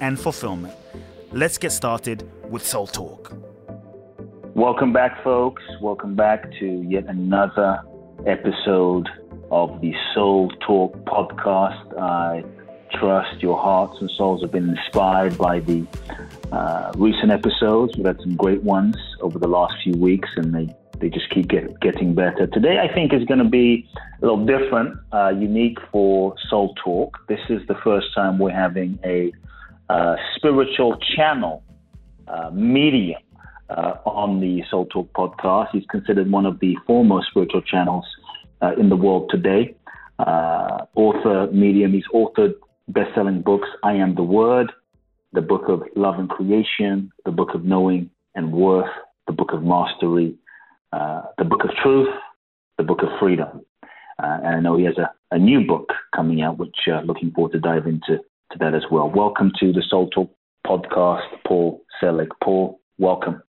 and fulfillment. Let's get started with Soul Talk. Welcome back, folks. Welcome back to yet another episode of the Soul Talk podcast. I trust your hearts and souls have been inspired by the uh, recent episodes. We've had some great ones over the last few weeks, and they they just keep get, getting better. Today, I think, is going to be a little different, uh, unique for Soul Talk. This is the first time we're having a uh, spiritual channel uh, medium uh, on the Soul Talk podcast. He's considered one of the foremost spiritual channels uh, in the world today. Author, medium, he's authored best selling books I Am the Word, the book of Love and Creation, the book of Knowing and Worth, the book of Mastery, the Book of Truth, the Book of Freedom. Uh, and I know he has a, a new book coming out, which uh, looking forward to dive into to that as well. Welcome to the Soul Talk podcast, Paul Selig. Paul, welcome.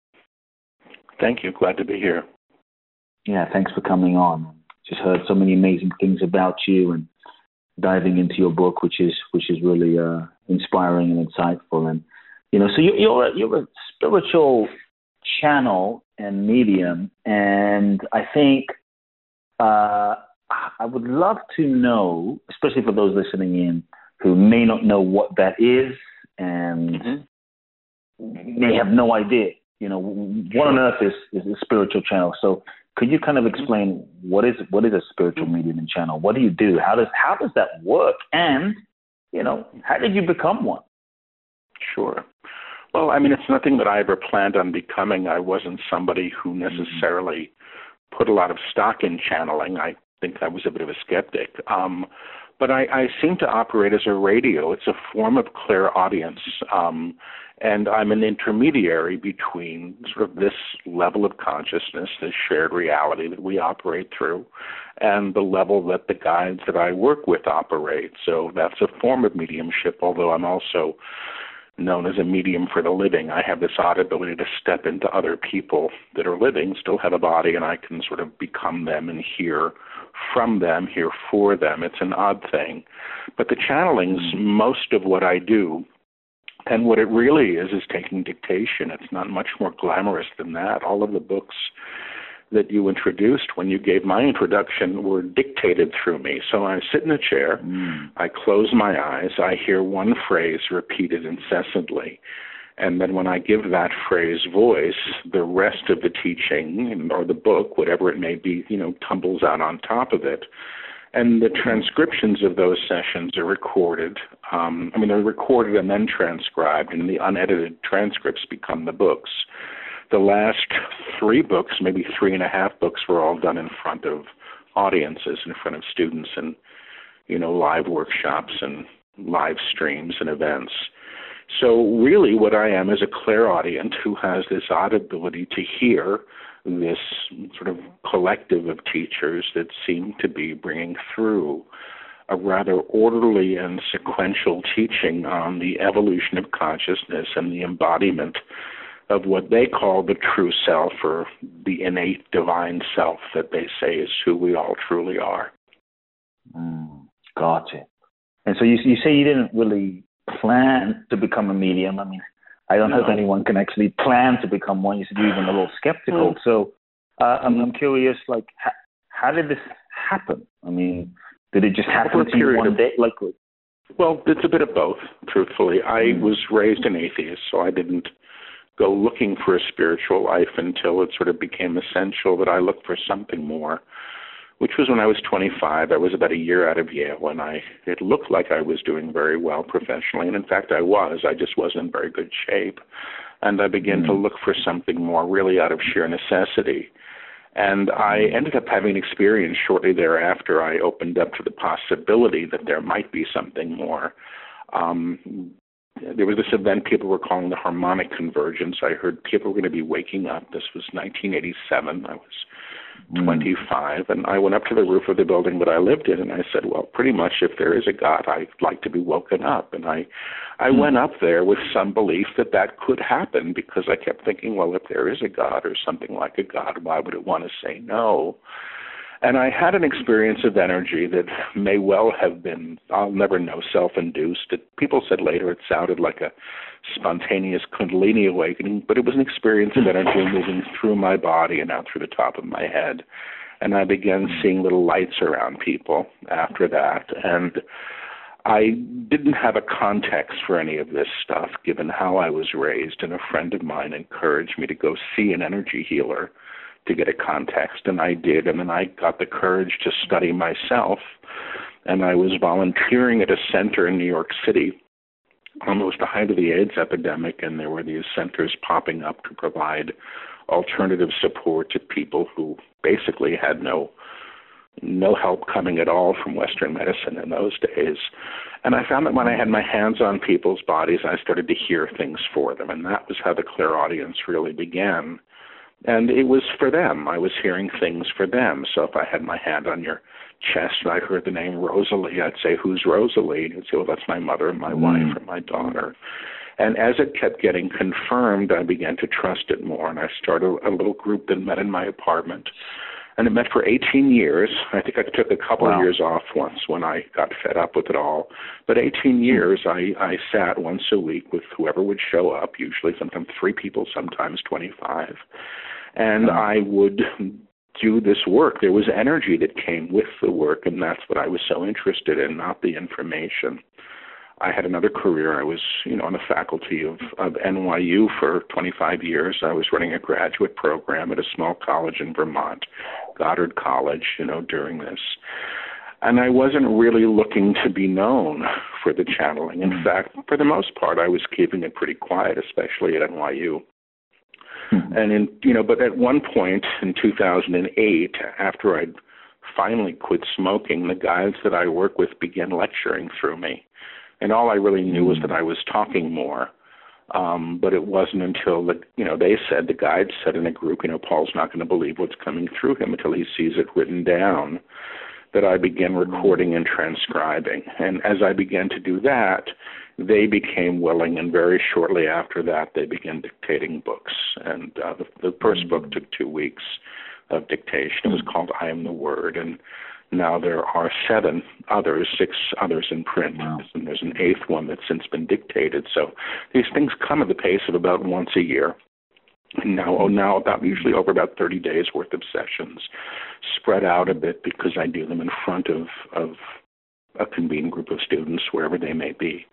Thank you. Glad to be here. Yeah, thanks for coming on. Just heard so many amazing things about you and diving into your book, which is which is really uh, inspiring and insightful. And you know, so you're you're a, you're a spiritual channel and medium. And I think uh, I would love to know, especially for those listening in who may not know what that is and mm-hmm. may have no idea, you know, what on earth is, is a spiritual channel. So could you kind of mm-hmm. explain what is what is a spiritual mm-hmm. medium and channel? What do you do? How does how does that work? And you know, how did you become one? Sure. Well, I mean, it's nothing that I ever planned on becoming. I wasn't somebody who mm-hmm. necessarily put a lot of stock in channeling. I think I was a bit of a skeptic. Um, but I, I seem to operate as a radio. It's a form of clairaudience. Um, and I'm an intermediary between sort of this level of consciousness, this shared reality that we operate through, and the level that the guides that I work with operate. So that's a form of mediumship, although I'm also known as a medium for the living. I have this odd ability to step into other people that are living, still have a body, and I can sort of become them and hear from them, here for them. It's an odd thing. But the channeling's most of what I do. And what it really is is taking dictation. It's not much more glamorous than that. All of the books that you introduced when you gave my introduction were dictated through me. So I sit in a chair, mm. I close my eyes, I hear one phrase repeated incessantly. And then when I give that phrase voice, the rest of the teaching or the book, whatever it may be, you know, tumbles out on top of it. And the transcriptions of those sessions are recorded. Um, I mean, they're recorded and then transcribed, and the unedited transcripts become the books the last three books, maybe three and a half books, were all done in front of audiences, in front of students, and you know, live workshops and live streams and events. So really, what I am is a clairaudient who has this odd ability to hear this sort of collective of teachers that seem to be bringing through a rather orderly and sequential teaching on the evolution of consciousness and the embodiment of what they call the true self or the innate divine self that they say is who we all truly are. Mm, got it. And so you, you say you didn't really plan to become a medium. I mean, I don't no. know if anyone can actually plan to become one. You said you're even a little skeptical. Mm. So uh, I'm, I'm curious, like, how, how did this happen? I mean, did it just happen to you one day? Like, well, it's a bit of both. Truthfully, I mm. was raised an atheist, so I didn't go looking for a spiritual life until it sort of became essential that I look for something more, which was when I was 25. I was about a year out of Yale, and I it looked like I was doing very well professionally, and in fact I was. I just wasn't in very good shape. and I began mm-hmm. to look for something more, really out of sheer necessity. And I ended up having an experience shortly thereafter. I opened up to the possibility that there might be something more. Um, there was this event people were calling the harmonic convergence. I heard people were going to be waking up. This was 1987. I was mm. 25, and I went up to the roof of the building that I lived in, and I said, "Well, pretty much, if there is a God, I'd like to be woken up." And I, I mm. went up there with some belief that that could happen because I kept thinking, "Well, if there is a God or something like a God, why would it want to say no?" And I had an experience of energy that may well have been, I'll never know, self induced. People said later it sounded like a spontaneous Kundalini awakening, but it was an experience of energy moving through my body and out through the top of my head. And I began seeing little lights around people after that. And I didn't have a context for any of this stuff given how I was raised, and a friend of mine encouraged me to go see an energy healer to get a context, and I did. And then I got the courage to study myself, and I was volunteering at a center in New York City. It was the height of the AIDS epidemic, and there were these centers popping up to provide alternative support to people who basically had no no help coming at all from Western medicine in those days. And I found that when I had my hands on people's bodies, I started to hear things for them, and that was how the clairaudience really began. And it was for them. I was hearing things for them. So if I had my hand on your chest and I heard the name Rosalie, I'd say, Who's Rosalie? And I'd say, Well, that's my mother and my mm. wife or my daughter. And as it kept getting confirmed, I began to trust it more. And I started a little group that met in my apartment. And it met for 18 years. I think I took a couple wow. of years off once when I got fed up with it all. But 18 hmm. years, I, I sat once a week with whoever would show up, usually sometimes three people, sometimes 25 and hmm. I would do this work. There was energy that came with the work, and that's what I was so interested in, not the information. I had another career. I was, you know, on the faculty of, of NYU for 25 years. I was running a graduate program at a small college in Vermont, Goddard College, you know, during this. And I wasn't really looking to be known for the channeling. In mm-hmm. fact, for the most part, I was keeping it pretty quiet, especially at NYU. Mm-hmm. And in you know, but at one point in 2008, after I'd finally quit smoking, the guys that I work with began lecturing through me, and all I really knew was that I was talking more. Um, but it wasn't until the you know they said the guides said in a group, you know, Paul's not going to believe what's coming through him until he sees it written down. That I began recording and transcribing, and as I began to do that, they became willing, and very shortly after that, they began dictating books. And uh, the, the first book took two weeks of dictation. It was called I Am the Word, and now there are seven others, six others in print, wow. and there's an eighth one that's since been dictated. So these things come at the pace of about once a year. And now, oh, now about usually over about 30 days worth of sessions, spread out a bit because I do them in front of of a convened group of students wherever they may be.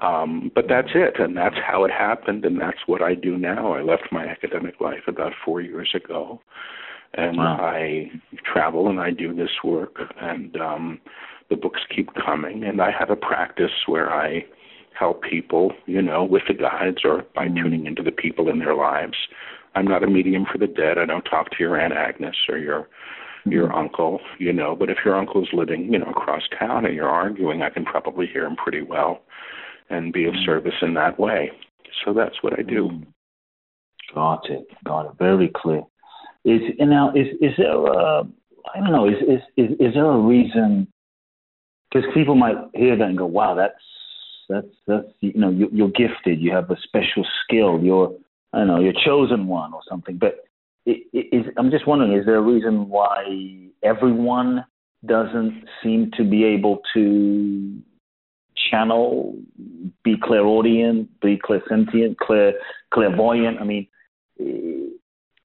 Um, but that's it, and that's how it happened, and that's what I do now. I left my academic life about four years ago, and wow. I travel and I do this work, and um, the books keep coming, and I have a practice where I help people, you know, with the guides or by mm-hmm. tuning into the people in their lives. I'm not a medium for the dead. I don't talk to your Aunt Agnes or your your mm-hmm. uncle, you know, but if your uncle's living, you know, across town and you're arguing, I can probably hear him pretty well and be of mm. service in that way. So that's what I do. Mm. Got it. Got it. Very clear. Is now is is there a I don't know is is is, is there a reason? Because people might hear that and go, "Wow, that's that's that's you know you, you're gifted. You have a special skill. You're I don't know you're chosen one or something." But is I'm just wondering, is there a reason why everyone doesn't seem to be able to channel, be clairaudient, be clairsentient, clair, clairvoyant? I mean,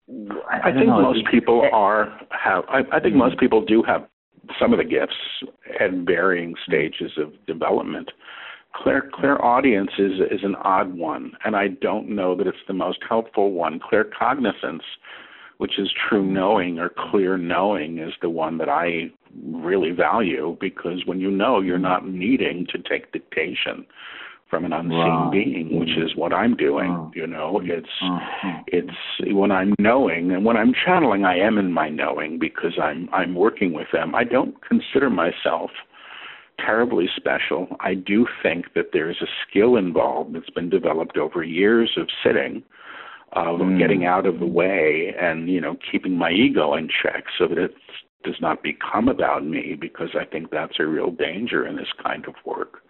I, I, think know. most people eh, are have. I, I think most people do have some of the gifts at varying stages of development. Clairaudience is is an odd one, and I don't know that it's the most helpful one. Claircognizance, which is true knowing or clear knowing is the one that I really value because when you know you're not needing to take dictation from an unseen being, which is what I'm doing. Uh, you know, it's uh, it's when I'm knowing and when I'm channeling, I am in my knowing because I'm I'm working with them. I don't consider myself terribly special. I do think that there's a skill involved that's been developed over years of sitting, of mm. getting out of the way, and you know, keeping my ego in check so that it does not become about me because I think that's a real danger in this kind of work.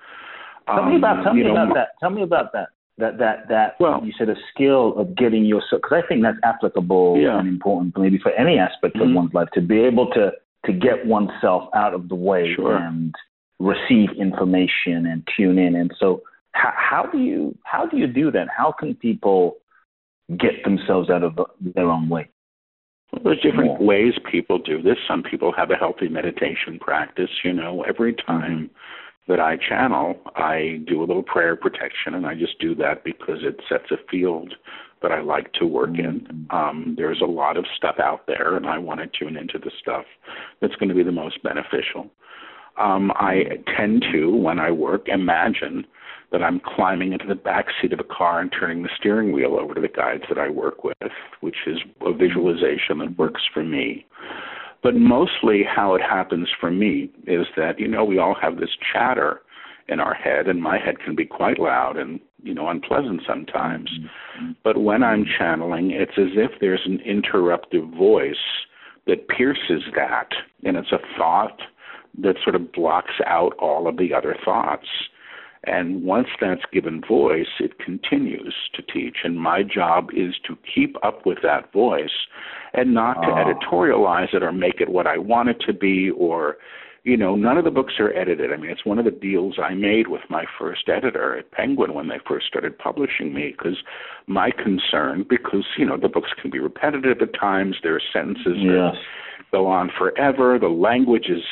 Tell um, me about tell me know, about that. Tell me about that. That that that well, you said a skill of getting yourself because I think that's applicable yeah. and important maybe for any aspect mm-hmm. of one's life to be able to to get oneself out of the way sure. and receive information and tune in. And so how, how do you how do you do that? How can people get themselves out of their own way? Well, there's different ways people do this. Some people have a healthy meditation practice. You know, every time that I channel, I do a little prayer protection, and I just do that because it sets a field that I like to work in. Mm-hmm. Um, there's a lot of stuff out there, and I want to tune into the stuff that's going to be the most beneficial. Um, I tend to, when I work, imagine that I'm climbing into the back seat of a car and turning the steering wheel over to the guides that I work with, which is a visualization that works for me. But mostly how it happens for me is that, you know, we all have this chatter in our head, and my head can be quite loud and, you know, unpleasant sometimes. Mm-hmm. But when I'm channeling, it's as if there's an interruptive voice that pierces that, and it's a thought that sort of blocks out all of the other thoughts. And once that's given voice, it continues to teach. And my job is to keep up with that voice and not to oh. editorialize it or make it what I want it to be or you know, none of the books are edited. I mean, it's one of the deals I made with my first editor at Penguin when they first started publishing me because my concern, because, you know, the books can be repetitive at times, there are sentences yes. that go on forever, the language is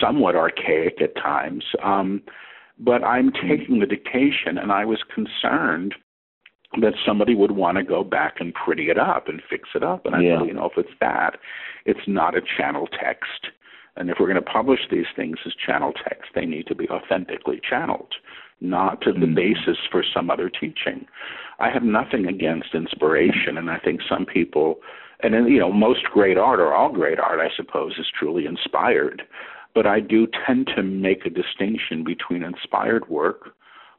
somewhat archaic at times. Um, but I'm taking the dictation, and I was concerned that somebody would want to go back and pretty it up and fix it up. And I yeah. you know, if it's that, it's not a channel text. And if we're going to publish these things as channel text, they need to be authentically channeled, not to the mm-hmm. basis for some other teaching. I have nothing against inspiration, and I think some people, and you know, most great art or all great art, I suppose, is truly inspired. But I do tend to make a distinction between inspired work.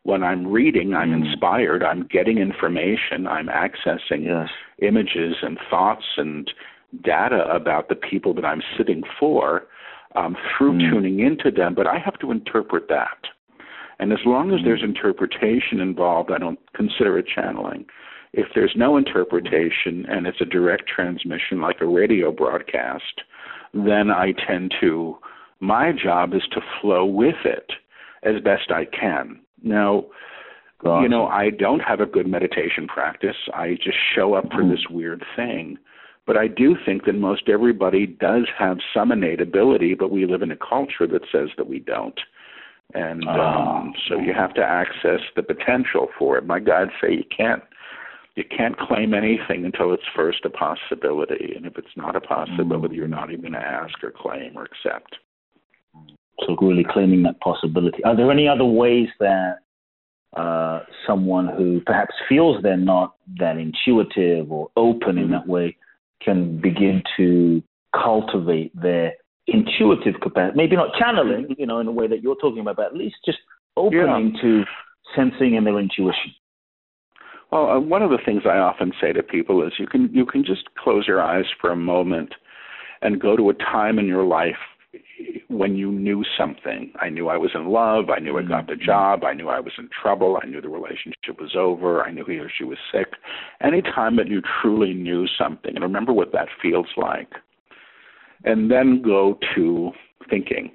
When I'm reading, I'm mm. inspired. I'm getting information. I'm accessing yes. images and thoughts and data about the people that I'm sitting for um, through mm. tuning into them. But I have to interpret that. And as long as mm. there's interpretation involved, I don't consider it channeling. If there's no interpretation and it's a direct transmission like a radio broadcast, then I tend to my job is to flow with it as best I can. Now, gotcha. you know, I don't have a good meditation practice. I just show up for hmm. this weird thing. But I do think that most everybody does have some innate ability, but we live in a culture that says that we don't. And um, ah. so you have to access the potential for it. My guides say you can't you can't claim anything until it's first a possibility. And if it's not a possibility, hmm. you're not even going to ask or claim or accept. So really claiming that possibility. Are there any other ways that uh, someone who perhaps feels they're not that intuitive or open in that way can begin to cultivate their intuitive capacity? Maybe not channeling, you know, in a way that you're talking about, but at least just opening yeah. to sensing and their intuition. Well, uh, one of the things I often say to people is you can you can just close your eyes for a moment and go to a time in your life when you knew something. I knew I was in love. I knew I got the mm-hmm. job. I knew I was in trouble. I knew the relationship was over. I knew he or she was sick. Anytime that you truly knew something, and remember what that feels like. And then go to thinking.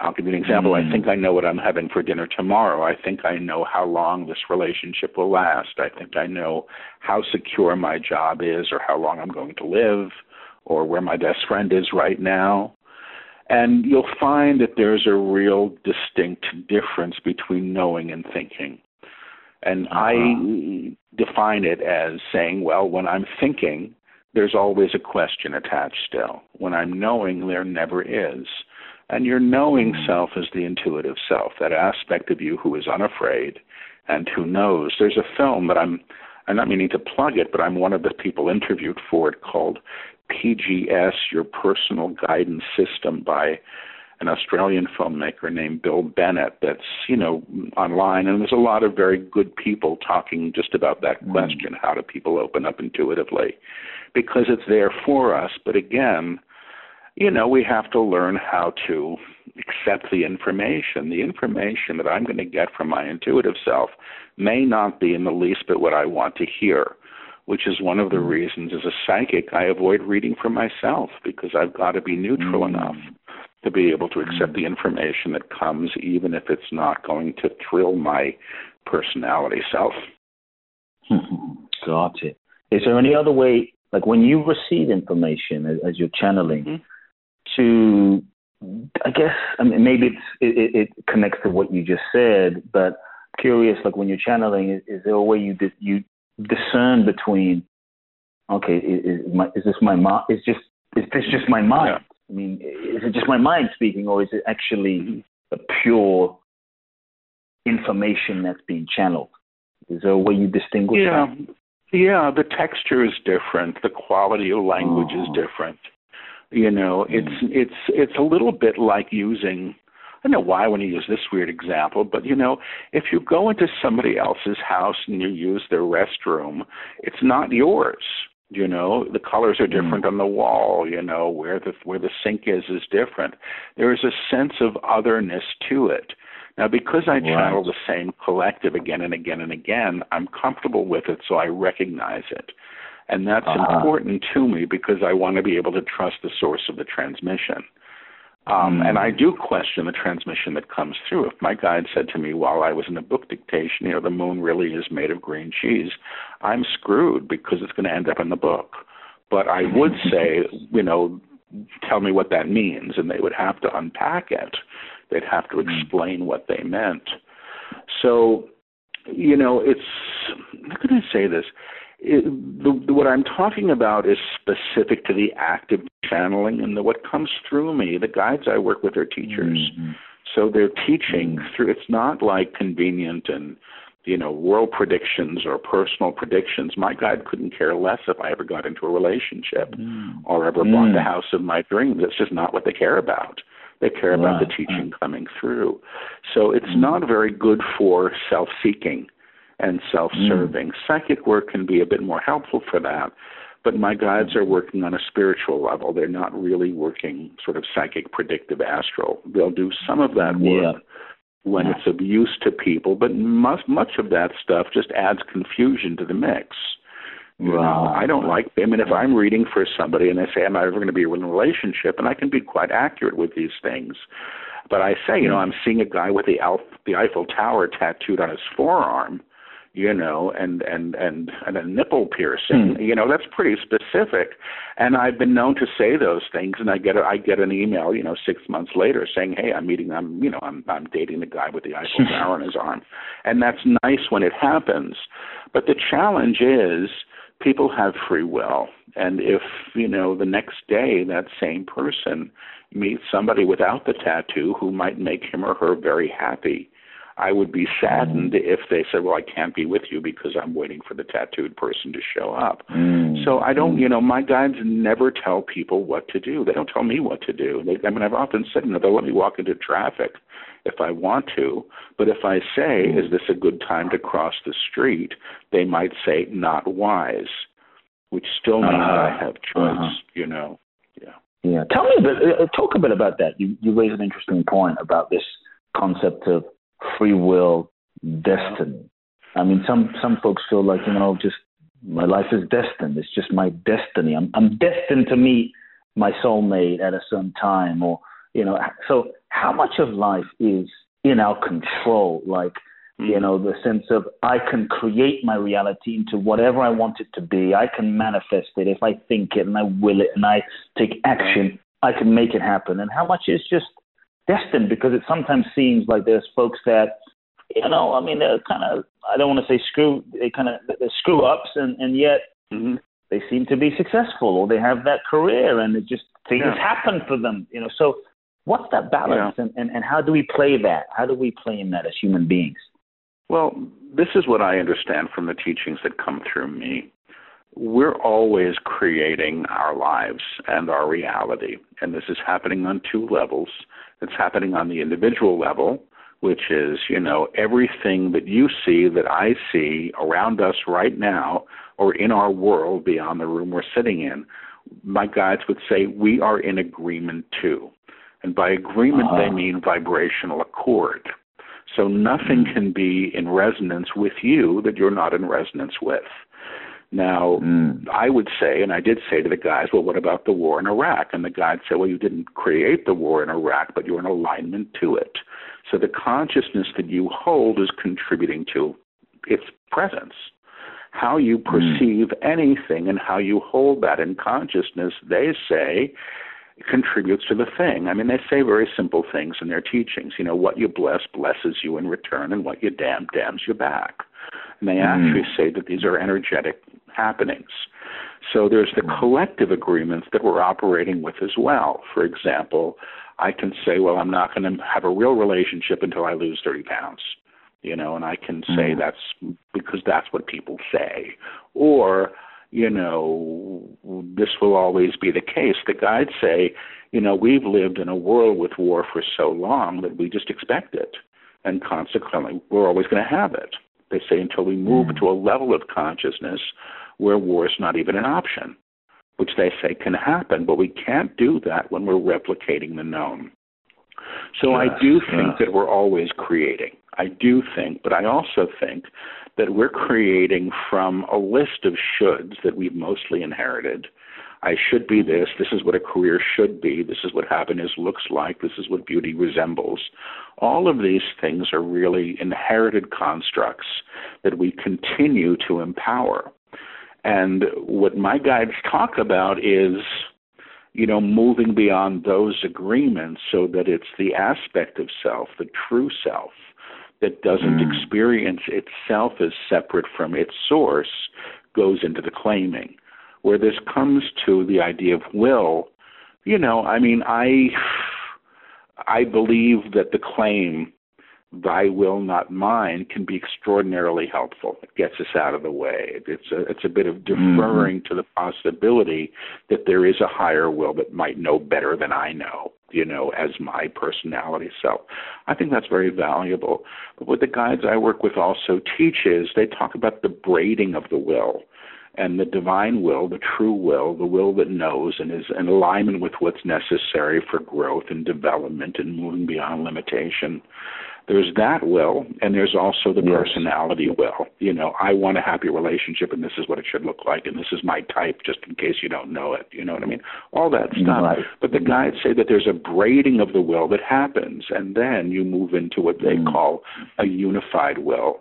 I'll give you an example. Mm-hmm. I think I know what I'm having for dinner tomorrow. I think I know how long this relationship will last. I think I know how secure my job is or how long I'm going to live or where my best friend is right now. And you'll find that there's a real distinct difference between knowing and thinking. And uh-huh. I define it as saying, well, when I'm thinking, there's always a question attached still. When I'm knowing, there never is. And your knowing self is the intuitive self, that aspect of you who is unafraid and who knows. There's a film that I'm I'm not meaning to plug it, but I'm one of the people interviewed for it called PGS, Your Personal Guidance System by an Australian filmmaker named Bill Bennett that's, you know, online and there's a lot of very good people talking just about that mm. question, how do people open up intuitively? Because it's there for us, but again, you know, we have to learn how to accept the information. The information that I'm going to get from my intuitive self may not be in the least bit what I want to hear, which is one of the mm. reasons as a psychic I avoid reading for myself because I've got to be neutral mm. enough to be able to accept mm. the information that comes, even if it's not going to thrill my personality self. Got it. Is there any other way, like when you receive information as, as you're channeling, mm-hmm to, I guess, I mean, maybe it's, it, it connects to what you just said, but curious, like when you're channeling, is, is there a way you you discern between, okay, is, is, my, is this my mind? Is just is this just my mind? Yeah. I mean, is it just my mind speaking, or is it actually a pure information that's being channeled? Is there a way you distinguish yeah. that? Yeah, the texture is different. The quality of language oh. is different. You know, it's mm. it's it's a little bit like using don't know why I want to use this weird example, but you know, if you go into somebody else's house and you use their restroom, it's not yours. You know, the colors are different mm. on the wall. You know, where the where the sink is is different. There is a sense of otherness to it. Now, because I channel the same collective again and again and again, I'm comfortable with it, so I recognize it. And that's uh-huh. important to me because I want to be able to trust the source of the transmission. Um. And I do question the transmission that comes through. If my guide said to me while I was in a book dictation, you know, the moon really is made of green cheese, I'm screwed because it's going to end up in the book. But I would say, you know, tell me what that means, and they would have to unpack it. They'd have to mm. explain what they meant. So, you know, it's, how can I say this? It, the, what I'm talking about is specific to the active channeling, and the, what comes through me. The guides I work with are teachers, mm-hmm. so they're teaching mm-hmm. through. It's not like convenient and you know world predictions or personal predictions. My guide couldn't care less if I ever got into a relationship mm-hmm. or ever bought the mm. house of my dreams. That's just not what they care about. They care about the teaching coming through. So it's mm. not very good for self-seeking and self serving. Mm. Psychic work can be a bit more helpful for that, but my guides are working on a spiritual level. They're not really working sort of psychic, predictive, astral. They'll do some of that work. Yeah. When yeah. it's of use to people, but much much of that stuff just adds confusion to the mix. You know, I don't like. I mean, if I'm reading for somebody and they say I'm not ever going to be in a relationship, and I can be quite accurate with these things, but I say, you know, I'm seeing a guy with the the Eiffel Tower tattooed on his forearm, you know, and and and and a nipple piercing. Hmm. You know, that's pretty specific. And I've been known to say those things, and I get a, I get an email, you know, six months later saying, "Hey, I'm meeting, I'm you know, I'm I'm dating the guy with the Eiffel Tower on his arm," and that's nice when it happens. But the challenge is people have free will, and if you know the next day that same person meets somebody without the tattoo who might make him or her very happy I would be saddened if they said, "Well, I can't be with you because I'm waiting for the tattooed person to show up." Mm. So I don't, you know, my guides never tell people what to do. They don't tell me what to do. They, I mean, I've often said, you know, they'll let me walk into traffic if I want to, but if I say, "Is this a good time to cross the street?" they might say, "Not wise," which still means uh, I have choice. Uh-huh. You know, yeah. Yeah. Tell me a bit. Uh, talk a bit about that. You you raise an interesting point about this concept of free will destiny. I mean, some some folks feel like you know, just my life is destined. It's just my destiny. I'm I'm destined to meet my soulmate at a certain time, or you know. So, how much of life is in our control? Like, you mm-hmm. know, the sense of I can create my reality into whatever I want it to be. I can manifest it if I think it and I will it and I take action. I can make it happen. And how much is just destined because it sometimes seems like there's folks that you know, I mean, they're kind of, I don't want to say screw, they kind of, they're screw ups, and, and yet mm-hmm. they seem to be successful or they have that career and it just, things yeah. happen for them, you know. So, What's that balance, yeah. and, and, and how do we play that? How do we play in that as human beings? Well, this is what I understand from the teachings that come through me. We're always creating our lives and our reality, and this is happening on two levels. It's happening on the individual level, which is, you know, everything that you see that I see around us right now or in our world beyond the room we're sitting in. My guides would say we are in agreement too. And by agreement, uh-huh. they mean vibrational accord. So nothing mm. can be in resonance with you that you're not in resonance with. Now, mm. I would say, and I did say to the guys, well, what about the war in Iraq? And the guys said, well, you didn't create the war in Iraq, but you're in alignment to it. So the consciousness that you hold is contributing to its presence. How you mm. perceive mm. anything and how you hold that in consciousness, they say, contributes to the thing. I mean, they say very simple things in their teachings. You know, what you bless blesses you in return, and what you damn damns you back. And they mm. actually say that these are energetic happenings. So there's the mm. collective agreements that we're operating with as well. For example, I can say, well, I'm not going to have a real relationship until I lose 30 pounds. You know, and I can say mm. that's because that's what people say. Or you know, this will always be the case. The guides say, you know, we've lived in a world with war for so long that we just expect it. And consequently, we're always going to have it. They say until we move mm. to a level of consciousness where war is not even an option, which they say can happen, but we can't do that when we're replicating the known. So yes, I do think yes. that we're always creating. I do think, but I also think that we're creating from a list of shoulds that we've mostly inherited. I should be this. This is what a career should be. This is what happiness looks like. This is what beauty resembles. All of these things are really inherited constructs that we continue to empower. And what my guides talk about is, you know, moving beyond those agreements so that it's the aspect of self, the true self, that doesn't mm. experience itself as separate from its source goes into the claiming. Where this comes to the idea of will, you know, I mean, I I believe that the claim thy will not mine can be extraordinarily helpful it gets us out of the way it's a it's a bit of mm-hmm. deferring mm-hmm. to the possibility that there is a higher will that might know better than i know you know as my personality self i think that's very valuable but what the guides i work with also teach is they talk about the braiding of the will and the divine will, the true will, the will that knows and is in alignment with what's necessary for growth and development and moving beyond limitation. There's that will, and there's also the yes. personality will. You know, I want a happy relationship, and this is what it should look like, and this is my type, just in case you don't know it. You know what I mean? All that stuff. Right. But the guides say that there's a braiding of the will that happens, and then you move into what they mm. call a unified will.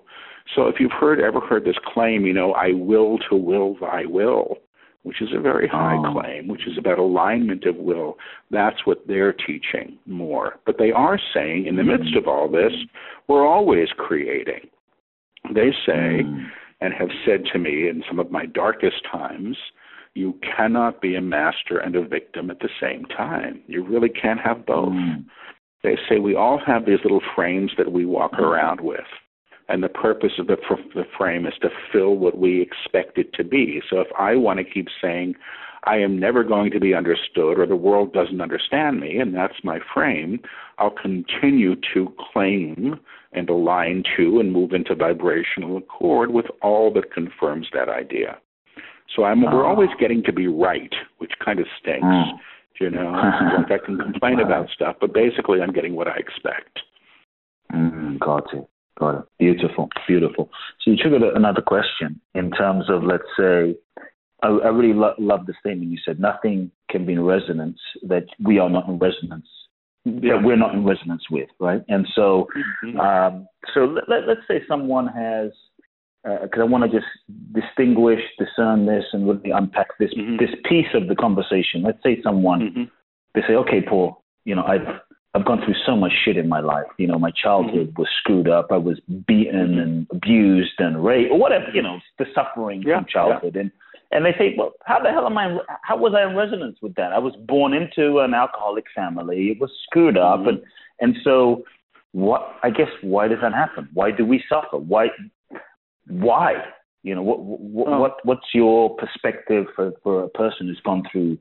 So if you've heard ever heard this claim, you know, I will to will thy will, which is a very high oh. claim, which is about alignment of will. That's what they're teaching more. But they are saying, in the mm. midst of all this, we're always creating. They say, mm. and have said to me in some of my darkest times, you cannot be a master and a victim at the same time. You really can't have both. Mm. They say we all have these little frames that we walk mm. around with and the purpose of the, the frame is to fill what we expect it to be. So if I want to keep saying, I am never going to be understood or the world doesn't understand me, and that's my frame, I'll continue to claim and align to and move into vibrational accord with all that confirms that idea. So I'm, we're always getting to be right, which kind of stinks. Mm. You know, like I can complain about stuff, but basically I'm getting what I expect. Mm, got it. Got it. Beautiful, beautiful. So you triggered another question in terms of, let's say, I, I really lo- love the statement you said. Nothing can be in resonance that we are not in resonance. Yeah. That we're not in resonance with, right? And so, mm-hmm. um, so let, let, let's say someone has because uh, I want to just distinguish, discern this, and really unpack this mm-hmm. this piece of the conversation. Let's say someone mm-hmm. they say, "Okay, Paul, you know, I've I've gone through so much shit in my life. You know, my childhood mm-hmm. was screwed up. I was beaten and abused and raped or whatever. You know, the suffering yeah, from childhood. Yeah. And and they say, well, how the hell am I? How was I in resonance with that? I was born into an alcoholic family. It was screwed up, mm-hmm. and and so what? I guess why does that happen? Why do we suffer? Why? Why? You know, what what, oh. what what's your perspective for for a person who's gone through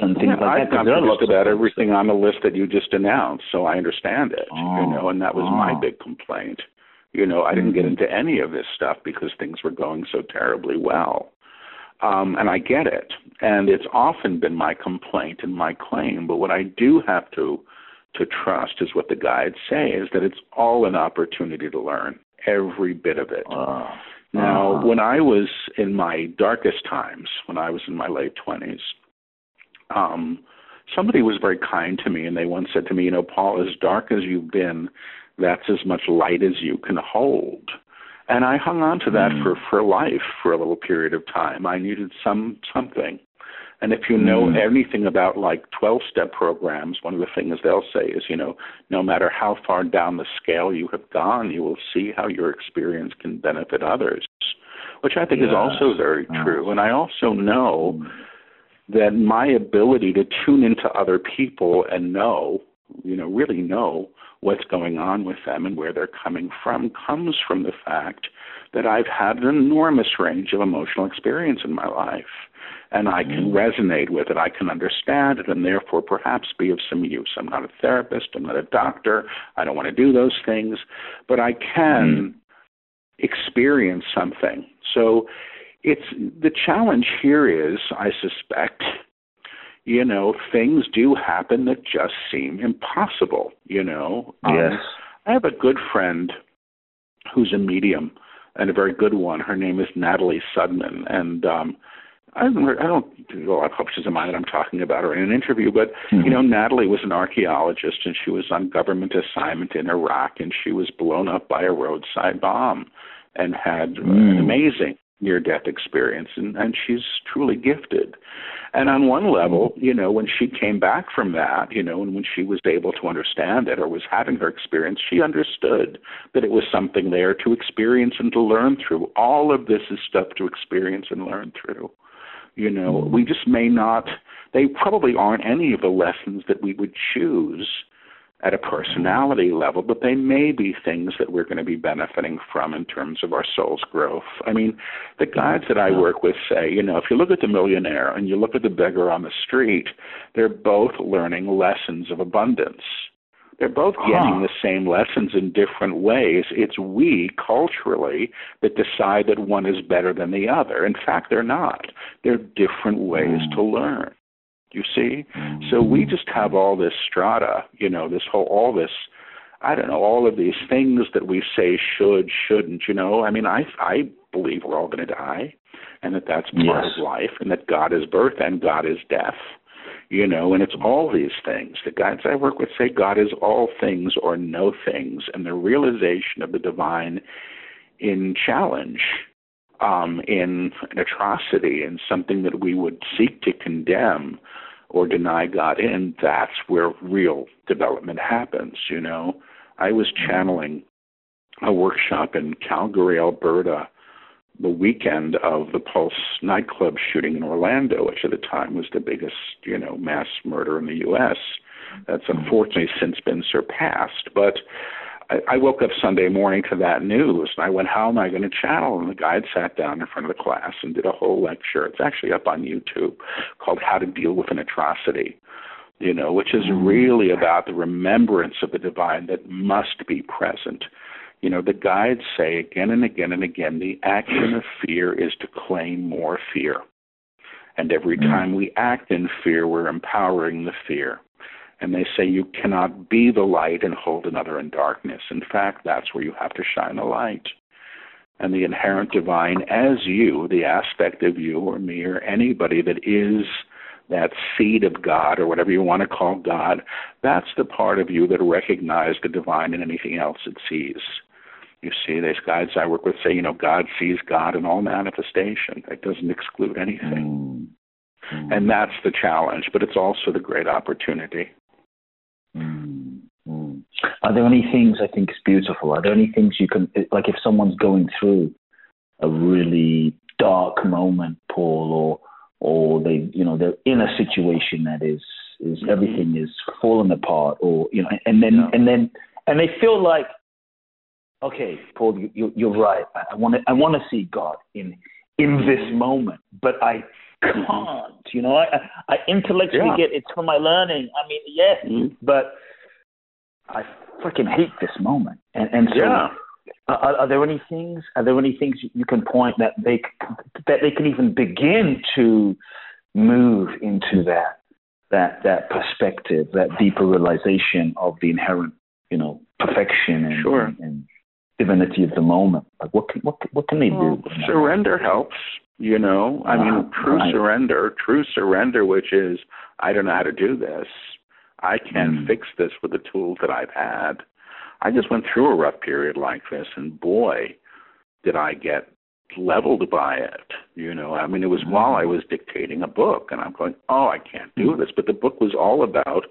some things yeah, like that? I've through about everything on the list that you just announced, so I understand it. Oh. You know, and that was oh. my big complaint. You know, I didn't get mm-hmm. into any of this stuff because things were going so terribly well. Um, and I get it. And it's often been my complaint and my claim. But what I do have to to trust is what the guides say is that it's all an opportunity to learn, every bit of it. Uh, now, uh, when I was in my darkest times, when I was in my late twenties, um, somebody was very kind to me, and they once said to me, "You know, Paul, as dark as you've been, that's as much light as you can hold." And I hung on to that mm. for for life for a little period of time. I needed some something. And if you know mm. anything about like 12 step programs, one of the things they'll say is, you know, no matter how far down the scale you have gone, you will see how your experience can benefit others, which I think yes. is also very true. And I also know mm. That my ability to tune into other people and know, you know, really know what's going on with them and where they're coming from comes from the fact that I've had an enormous range of emotional experience in my life. And I can mm. resonate with it. I can understand it and therefore perhaps be of some use. I'm not a therapist. I'm not a doctor. I don't want to do those things. But I can mm. experience something. So it's the challenge here is, I suspect, you know, things do happen that just seem impossible, you know. Um. I have a good friend who's a medium and a very good one. Her name is Natalie Sudman. And um I don't, I don't do a lot of publishers of mine that I'm talking about her in an interview, but mm-hmm. you know, Natalie was an archaeologist and she was on government assignment in Iraq and she was blown up by a roadside bomb and had mm. an amazing near death experience and, and she's truly gifted. And on one level, you know, when she came back from that, you know, and when she was able to understand it or was having her experience, she understood that it was something there to experience and to learn through. All of this is stuff to experience and learn through. You know, we just may not, they probably aren't any of the lessons that we would choose at a personality level, but they may be things that we're going to be benefiting from in terms of our soul's growth. I mean, the guides that I work with say, you know, if you look at the millionaire and you look at the beggar on the street, they're both learning lessons of abundance. They're both getting huh. the same lessons in different ways. It's we culturally that decide that one is better than the other. In fact, they're not. They're different ways mm. to learn. You see? So we mm-hmm. just have all this strata, you know, this whole, all this, I don't know, all of these things that we say should, shouldn't, you know. I mean, I, I believe we're all going to die and that that's part yes. of life and that God is birth and God is death, you know, and it's all these things. The guides I work with say God is all things or no things and the realization of the divine in challenge um, in an atrocity and something that we would seek to condemn or deny God in, that's where real development happens, you know. I was channeling a workshop in Calgary, Alberta, the weekend of the Pulse nightclub shooting in Orlando, which at the time was the biggest, you know, mass murder in the US. That's unfortunately since been surpassed. But I, I woke up Sunday morning to that news, and I went, "How am I going to channel?" And the guide sat down in front of the class and did a whole lecture. It's actually up on YouTube called "How to Deal with an Atrocity." You know, which is mm. really about the remembrance of the divine that must be present. You know, the guides say again and again and again the action of fear is to claim more fear. And every mm. time we act in fear, we're empowering the fear. And they say you cannot be the light and hold another in darkness. In fact, that's where you have to shine a light. And the inherent divine as you, the aspect of you or me or anybody that is that seed of God or whatever you want to call God, that's the part of you that recognizes the divine in anything else it sees. You see, these guides I work with say, you know, God sees God in all manifestation. It doesn't exclude anything. Mm. Mm. And that's the challenge, but it's also the great opportunity. Mm, mm. Are there any things I think is beautiful? Are there any things you can like if someone's going through a really dark moment, Paul, or or they you know they're in a situation that is is mm-hmm. everything is falling apart, or you know, and then yeah. and then and they feel like, okay, Paul, you, you're right. I want to I want to see God in in this moment, but I can't. You know, I I intellectually yeah. get it's from my learning. I mean, yes, mm-hmm. but I freaking hate this moment, and and so. Yeah. Are, are, there any things? Are there any things you can point that they that they can even begin to move into that that that perspective, that deeper realization of the inherent, you know, perfection and, sure. and, and divinity of the moment? Like, what can what what can they well, do? Surrender helps. You know, I mean, true right. surrender, true surrender, which is I don't know how to do this. I can't mm. fix this with the tools that I've had. I just went through a rough period like this, and boy, did I get leveled by it. You know, I mean, it was while I was dictating a book, and I'm going, oh, I can't do mm-hmm. this. But the book was all about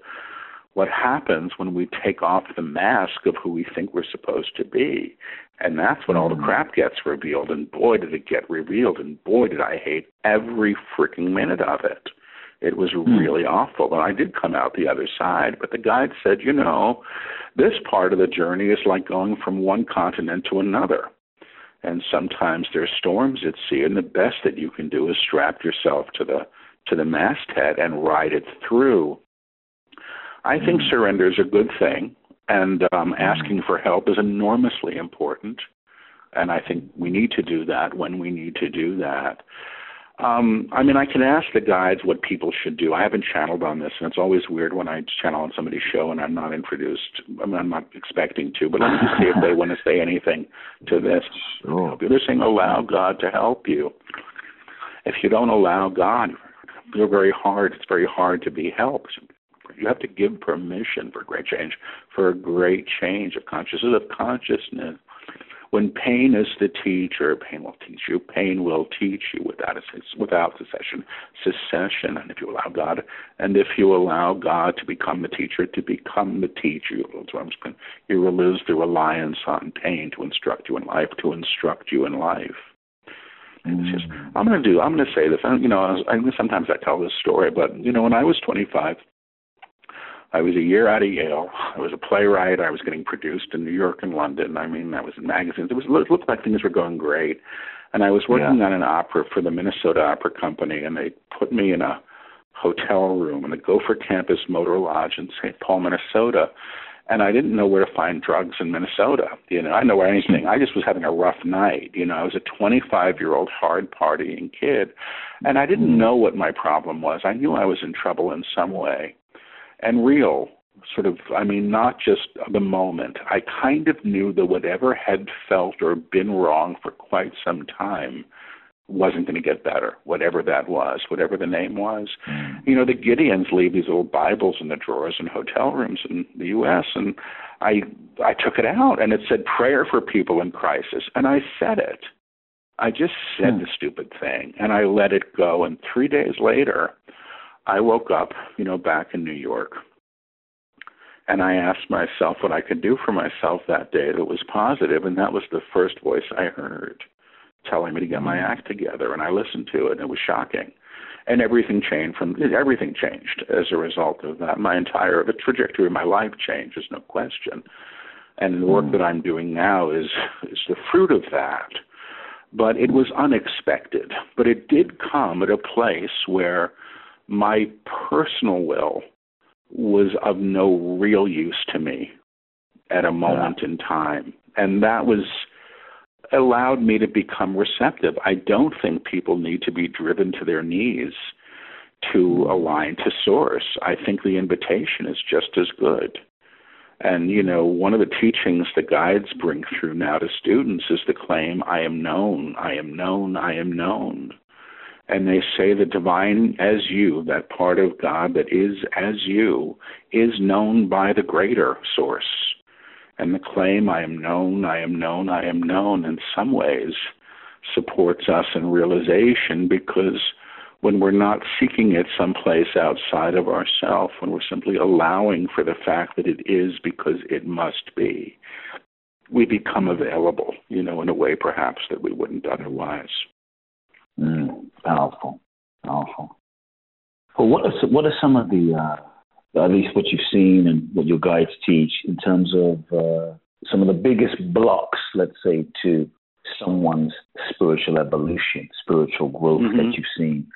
what happens when we take off the mask of who we think we're supposed to be. And that's when all the mm-hmm. crap gets revealed. And boy, did it get revealed. And boy, did I hate every freaking minute of it. It was really awful. And I did come out the other side. But the guide said, you know, this part of the journey is like going from one continent to another and sometimes there's storms at sea and the best that you can do is strap yourself to the to the masthead and ride it through i think mm. surrender is a good thing and um, mm. asking for help is enormously important and i think we need to do that when we need to do that um, I mean, I can ask the guides what people should do. I haven't channeled on this, and it's always weird when I channel on somebody's show and I'm not introduced. I mean, I'm not expecting to, but let me just see if they want to say anything to this. Sure. They're saying allow God to help you. If you don't allow God, you're very hard. It's very hard to be helped. You have to give permission for great change, for a great change of consciousness, of consciousness when pain is the teacher, pain will teach you. Pain will teach you without a, without secession, secession. And if you allow God, and if you allow God to become the teacher, to become the teacher, you will lose the reliance on pain to instruct you in life, to instruct you in life. Mm. Just, I'm going to do. I'm going to say this. You know, I, sometimes I tell this story, but you know, when I was 25, I was a year out of Yale. I was a playwright. I was getting produced in New York and London. I mean, I was in magazines. It was it looked like things were going great, and I was working yeah. on an opera for the Minnesota Opera Company, and they put me in a hotel room in the Gopher Campus Motor Lodge in St. Paul, Minnesota. And I didn't know where to find drugs in Minnesota. You know, I know where anything. I just was having a rough night. You know, I was a 25 year old hard partying kid, and I didn't mm. know what my problem was. I knew I was in trouble in some way and real sort of i mean not just the moment i kind of knew that whatever had felt or been wrong for quite some time wasn't going to get better whatever that was whatever the name was mm. you know the gideons leave these little bibles in the drawers in hotel rooms in the us and i i took it out and it said prayer for people in crisis and i said it i just said mm. the stupid thing and i let it go and 3 days later I woke up, you know, back in New York, and I asked myself what I could do for myself that day that was positive, and that was the first voice I heard telling me to get my mm-hmm. act together, and I listened to it, and it was shocking. And everything changed from everything changed as a result of that. My entire the trajectory of my life changed, there's no question. And the work mm. that I'm doing now is is the fruit of that. But it was unexpected. But it did come at a place where my personal will was of no real use to me at a moment yeah. in time. And that was allowed me to become receptive. I don't think people need to be driven to their knees to align to source. I think the invitation is just as good. And, you know, one of the teachings the guides bring through now to students is the claim, I am known, I am known, I am known and they say the divine as you, that part of God that is as you, is known by the greater source. And the claim, I am known, I am known, I am known, in some ways supports us in realization because when we're not seeking it someplace outside of ourself, when we're simply allowing for the fact that it is because it must be, we become available, you know, in a way perhaps that we wouldn't otherwise. Mm. Powerful, powerful. Well, what are what are some of the uh, at least what you've seen and what your guides teach in terms of uh, some of the biggest blocks, let's say, to someone's spiritual evolution, spiritual growth mm-hmm. that you've seen,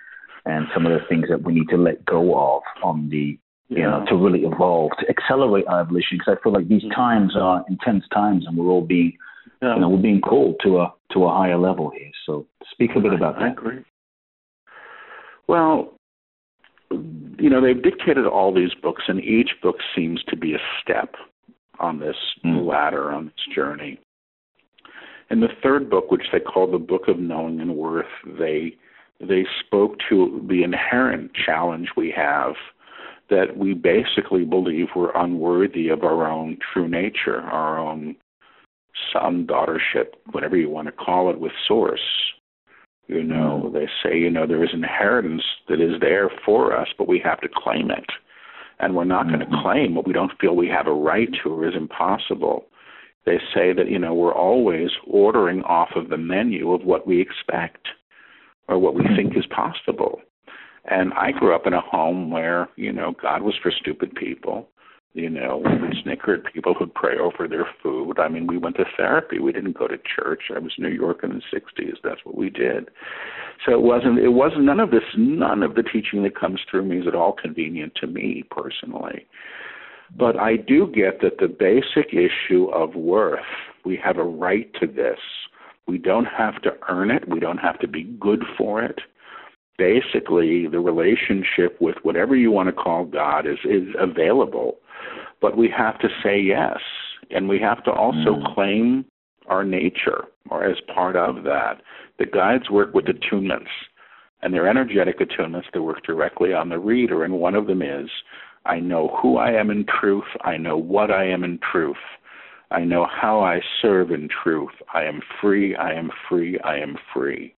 and some of the things that we need to let go of on the you yeah. know to really evolve to accelerate our evolution because I feel like these mm-hmm. times are intense times and we're all being yeah. you know we're being called to a to a higher level here. So speak a bit about I that. Agree. Well, you know they've dictated all these books, and each book seems to be a step on this mm. ladder on this journey. In the third book, which they call the Book of Knowing and Worth, they they spoke to the inherent challenge we have that we basically believe we're unworthy of our own true nature, our own son daughtership, whatever you want to call it, with Source. You know, they say, you know, there is inheritance that is there for us, but we have to claim it. And we're not mm-hmm. going to claim what we don't feel we have a right to or is impossible they say that you know we're always ordering off of the menu of what we expect or what we think is possible and i grew up in a home where you know god was for stupid people you know we snickered people who'd pray over their food. I mean we went to therapy. We didn't go to church. I was new york in the sixties. That's what we did. So it wasn't it wasn't none of this none of the teaching that comes through me is at all convenient to me personally. But I do get that the basic issue of worth, we have a right to this. We don't have to earn it, we don't have to be good for it. Basically, the relationship with whatever you want to call God is, is available, but we have to say yes. And we have to also mm. claim our nature or as part of that. The guides work with attunements, and they're energetic attunements that work directly on the reader, and one of them is I know who I am in truth. I know what I am in truth. I know how I serve in truth. I am free. I am free. I am free.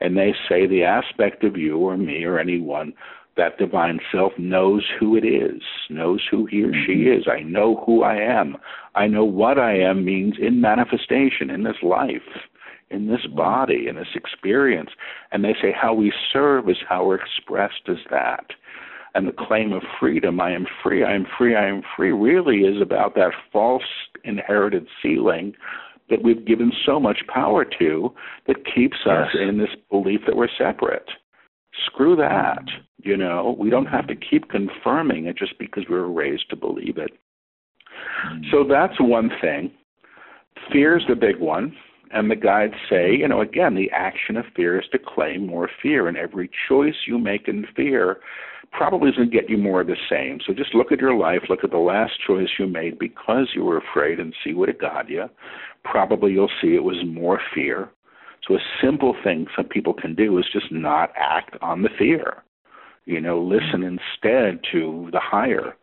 And they say the aspect of you or me or anyone that divine self knows who it is, knows who he or she mm-hmm. is. I know who I am. I know what I am means in manifestation in this life, in this mm-hmm. body, in this experience. And they say how we serve is how we're expressed as that and the claim of freedom, I am free, I am free, I am free, really is about that false inherited ceiling that we've given so much power to that keeps us yes. in this belief that we're separate. Screw that. You know, we don't have to keep confirming it just because we were raised to believe it. So hmm. that's one thing. Fear is the big one. And the guides say, you know, again, the action of fear is to claim more fear. And every choice you make in fear probably isn't get you more of the same. So just look at your life, look at the last choice you made because you were afraid and see what it got you. Probably you'll see it was more fear. So a simple thing some people can do is just not act on the fear. You know, listen mm-hmm. instead to the higher.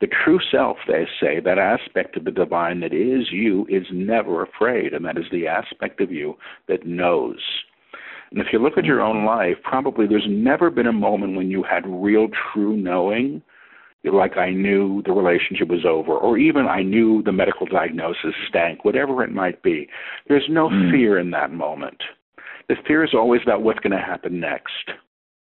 The true self, they say, that aspect of the divine that is you is never afraid, and that is the aspect of you that knows and if you look at your own life, probably there's never been a moment when you had real, true knowing, like I knew the relationship was over, or even I knew the medical diagnosis stank, whatever it might be. There's no mm. fear in that moment. The fear is always about what's going to happen next,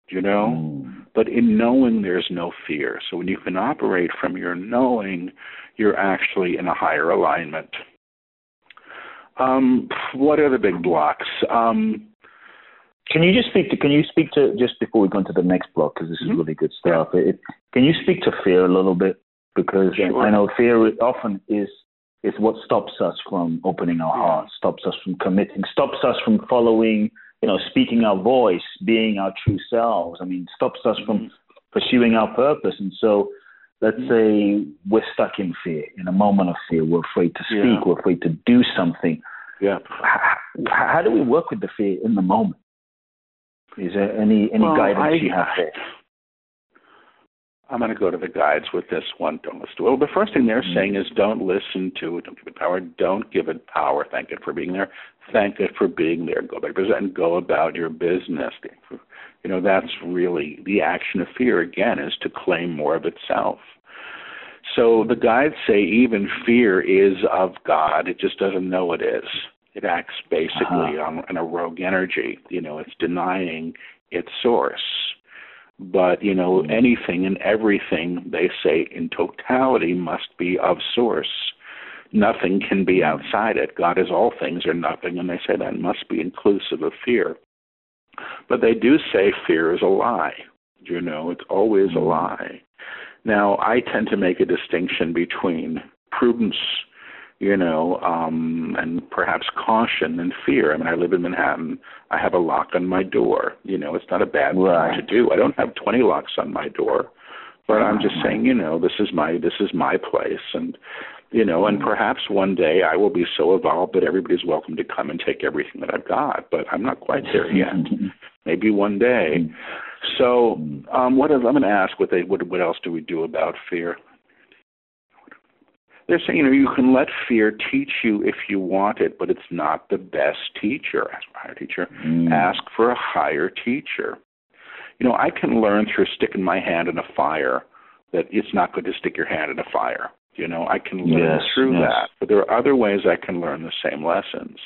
you know? Mm. But in knowing, there's no fear. So when you can operate from your knowing, you're actually in a higher alignment. Um, what are the big blocks? Um, can you just speak to? Can you speak to just before we go into the next block because this is mm-hmm. really good stuff. It, can you speak to fear a little bit because sure. I know fear often is is what stops us from opening our hearts, stops us from committing, stops us from following, you know, speaking our voice, being our true selves. I mean, stops us from mm-hmm. pursuing our purpose. And so, let's mm-hmm. say we're stuck in fear, in a moment of fear, we're afraid to speak, yeah. we're afraid to do something. Yeah. How, how do we work with the fear in the moment? Is there any any well, guidance I, you have there? I'm going to go to the guides with this one. Don't listen to it. Well, the first thing they're mm-hmm. saying is don't listen to it. Don't give it power. Don't give it power. Thank it for being there. Thank it for being there. Go back and go about your business. You know, that's really the action of fear, again, is to claim more of itself. So the guides say even fear is of God. It just doesn't know it is. It acts basically uh-huh. on, on a rogue energy. You know, it's denying its source. But, you know, mm-hmm. anything and everything, they say, in totality must be of source. Nothing can be outside it. God is all things or nothing, and they say that must be inclusive of fear. But they do say fear is a lie. You know, it's always a mm-hmm. lie. Now, I tend to make a distinction between prudence you know, um, and perhaps caution and fear. I mean, I live in Manhattan. I have a lock on my door. You know, it's not a bad right. thing to do. I don't have 20 locks on my door, but I'm just saying, you know, this is my this is my place, and you know, and perhaps one day I will be so evolved that everybody's welcome to come and take everything that I've got. But I'm not quite there yet. Maybe one day. So, um, what is, I'm going to ask what they what what else do we do about fear? They're saying, you know, you can let fear teach you if you want it, but it's not the best teacher. Ask for a higher teacher. Mm. Ask for a higher teacher. You know, I can learn through sticking my hand in a fire that it's not good to stick your hand in a fire. You know, I can learn yes, through yes. that. But there are other ways I can learn the same lessons.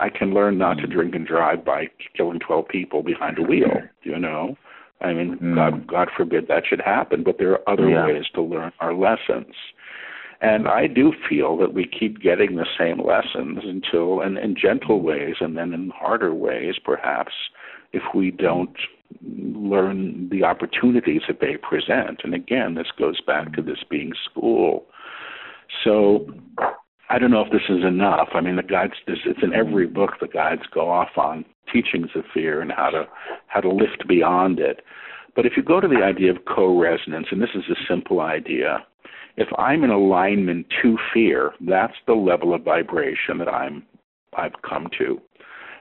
I can learn not mm. to drink and drive by killing 12 people behind a wheel, you know. I mean, mm. God, God forbid that should happen, but there are other yeah. ways to learn our lessons. And I do feel that we keep getting the same lessons until, and in gentle ways, and then in harder ways, perhaps, if we don't learn the opportunities that they present. And again, this goes back to this being school. So I don't know if this is enough. I mean, the guides, it's in every book, the guides go off on teachings of fear and how to how to lift beyond it. But if you go to the idea of co-resonance, and this is a simple idea, if I'm in alignment to fear, that's the level of vibration that I'm I've come to.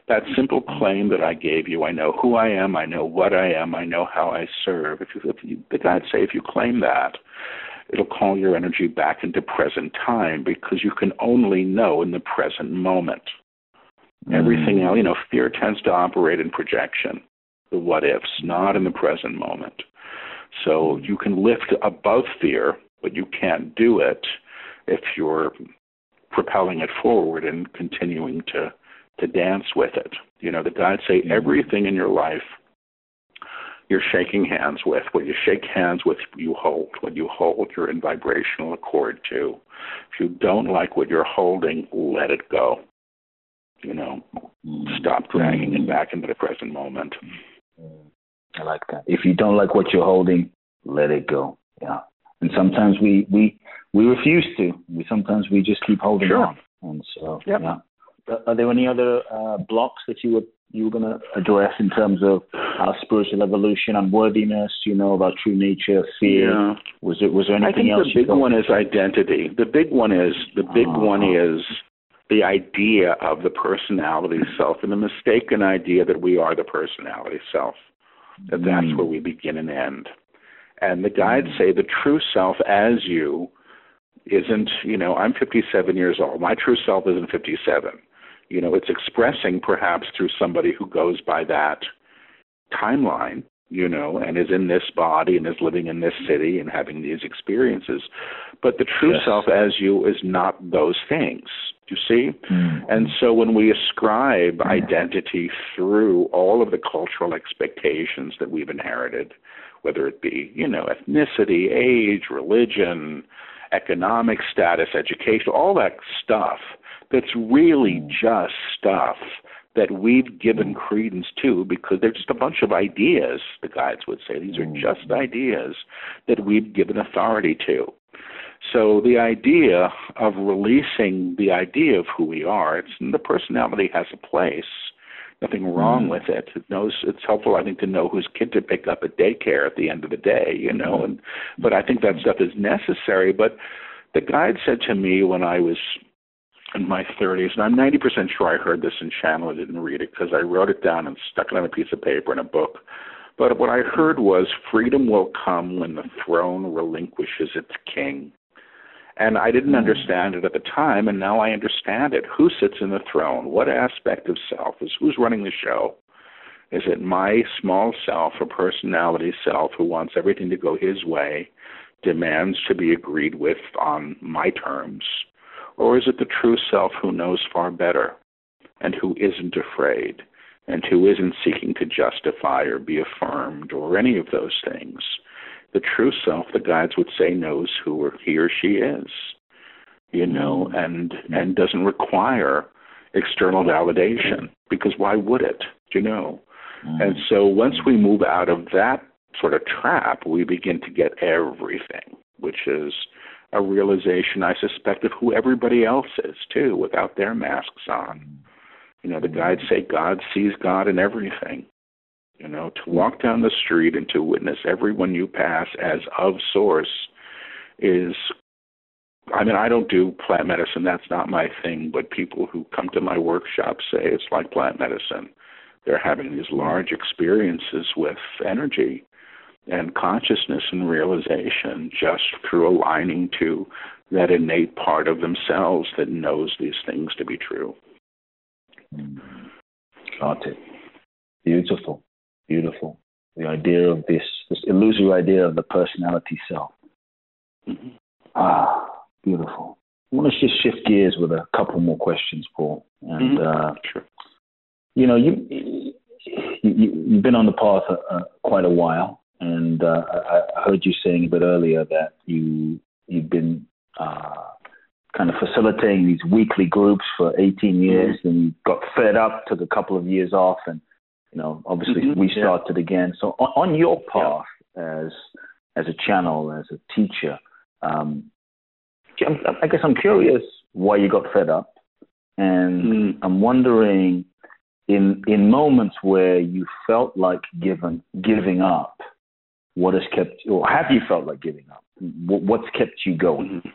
That simple claim that I gave you, I know who I am, I know what I am, I know how I serve. If you, if you the guides say if you claim that, it'll call your energy back into present time because you can only know in the present moment. Mm. Everything else, you know, fear tends to operate in projection, the what ifs, not in the present moment. So you can lift above fear but you can't do it if you're propelling it forward and continuing to to dance with it. You know, the guides say mm-hmm. everything in your life you're shaking hands with. What you shake hands with, you hold. What you hold, you're in vibrational accord to. If you don't like what you're holding, let it go. You know, mm-hmm. stop dragging it back into the present moment. I like that. If you don't like what you're holding, let it go. Yeah and sometimes we we we refuse to. We sometimes we just keep holding sure. on. And so, yep. yeah. Are there any other uh, blocks that you were you were going to address in terms of our spiritual evolution, unworthiness, you know, about true nature, fear? Yeah. Was it was there anything else? I think the big one is identity. The big one is the big uh-huh. one is the idea of the personality self and the mistaken idea that we are the personality self. That that's mm. where we begin and end. And the guides mm. say the true self as you isn't, you know, I'm 57 years old. My true self isn't 57. You know, it's expressing perhaps through somebody who goes by that timeline, you know, and is in this body and is living in this city and having these experiences. But the true yes. self as you is not those things. You see? Mm. And so when we ascribe mm. identity through all of the cultural expectations that we've inherited, whether it be, you know, ethnicity, age, religion, economic status, education, all that stuff that's really hmm. just stuff that we've given hmm. credence to because they're just a bunch of ideas, the guides would say. These are hmm. just ideas that we've given authority to. So the idea of releasing the idea of who we are, it's the personality has a place nothing wrong mm. with it. It knows it's helpful, I think, to know whose kid to pick up at daycare at the end of the day, you know. Mm. And but I think that stuff is necessary. But the guide said to me when I was in my 30s, and I'm 90% sure I heard this in channel. I didn't read it because I wrote it down and stuck it on a piece of paper in a book. But what I heard was freedom will come when the throne relinquishes its king. And I didn't hmm. understand it at the time, and now I understand it. Who sits in the throne? What aspect of self is who's running the show? Is it my small self or personality self who wants everything to go his way, demands to be agreed with on my terms? Or is it the true self who knows far better and who isn't afraid and who isn't seeking to justify or be affirmed or any of those things. The true self, the guides would say, knows who he or she is, you know, and and doesn't require external validation because why would it? You know, mm-hmm. and so once we move out of that sort of trap, we begin to get everything, which is a realization, I suspect, of who everybody else is too, without their masks on. You know, the guides say God sees God in everything. You know, to walk down the street and to witness everyone you pass as of source is I mean, I don't do plant medicine, that's not my thing, but people who come to my workshop say it's like plant medicine. They're having these large experiences with energy and consciousness and realization just through aligning to that innate part of themselves that knows these things to be true. Mm. Got it. Beautiful. Beautiful. The idea of this, this illusory idea of the personality self. Mm-hmm. Ah, beautiful. I want to just shift gears with a couple more questions, Paul. And mm-hmm. uh, sure. you know, you, you you've been on the path uh, uh, quite a while, and uh, I, I heard you saying a bit earlier that you you've been uh, kind of facilitating these weekly groups for 18 years, mm-hmm. and you got fed up, took a couple of years off, and you know, obviously mm-hmm. restarted yeah. again. So on, on your path yeah. as as a channel, as a teacher, um, I guess I'm curious why you got fed up, and mm. I'm wondering in in moments where you felt like giving giving up, what has kept or have you felt like giving up? What's kept you going? Mm-hmm.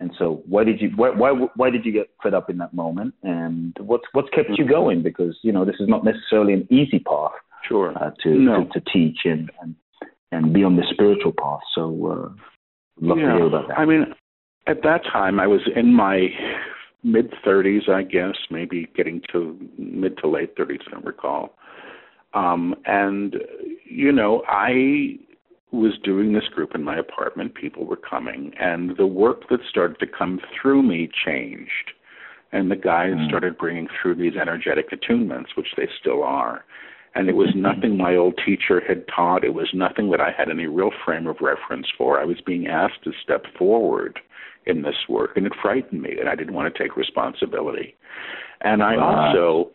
And so, why did you why, why why did you get fed up in that moment? And what's what's kept you going? Because you know this is not necessarily an easy path. Sure. Uh, to, no. to, to teach and, and and be on the spiritual path. So, uh, love yeah. to hear about that. I mean, at that time, I was in my mid 30s, I guess, maybe getting to mid to late 30s, I don't recall. Um, and you know, I was doing this group in my apartment. People were coming, and the work that started to come through me changed. And the guys mm. started bringing through these energetic attunements, which they still are. And it was mm-hmm. nothing my old teacher had taught. It was nothing that I had any real frame of reference for. I was being asked to step forward in this work, and it frightened me, and I didn't want to take responsibility. And I wow. also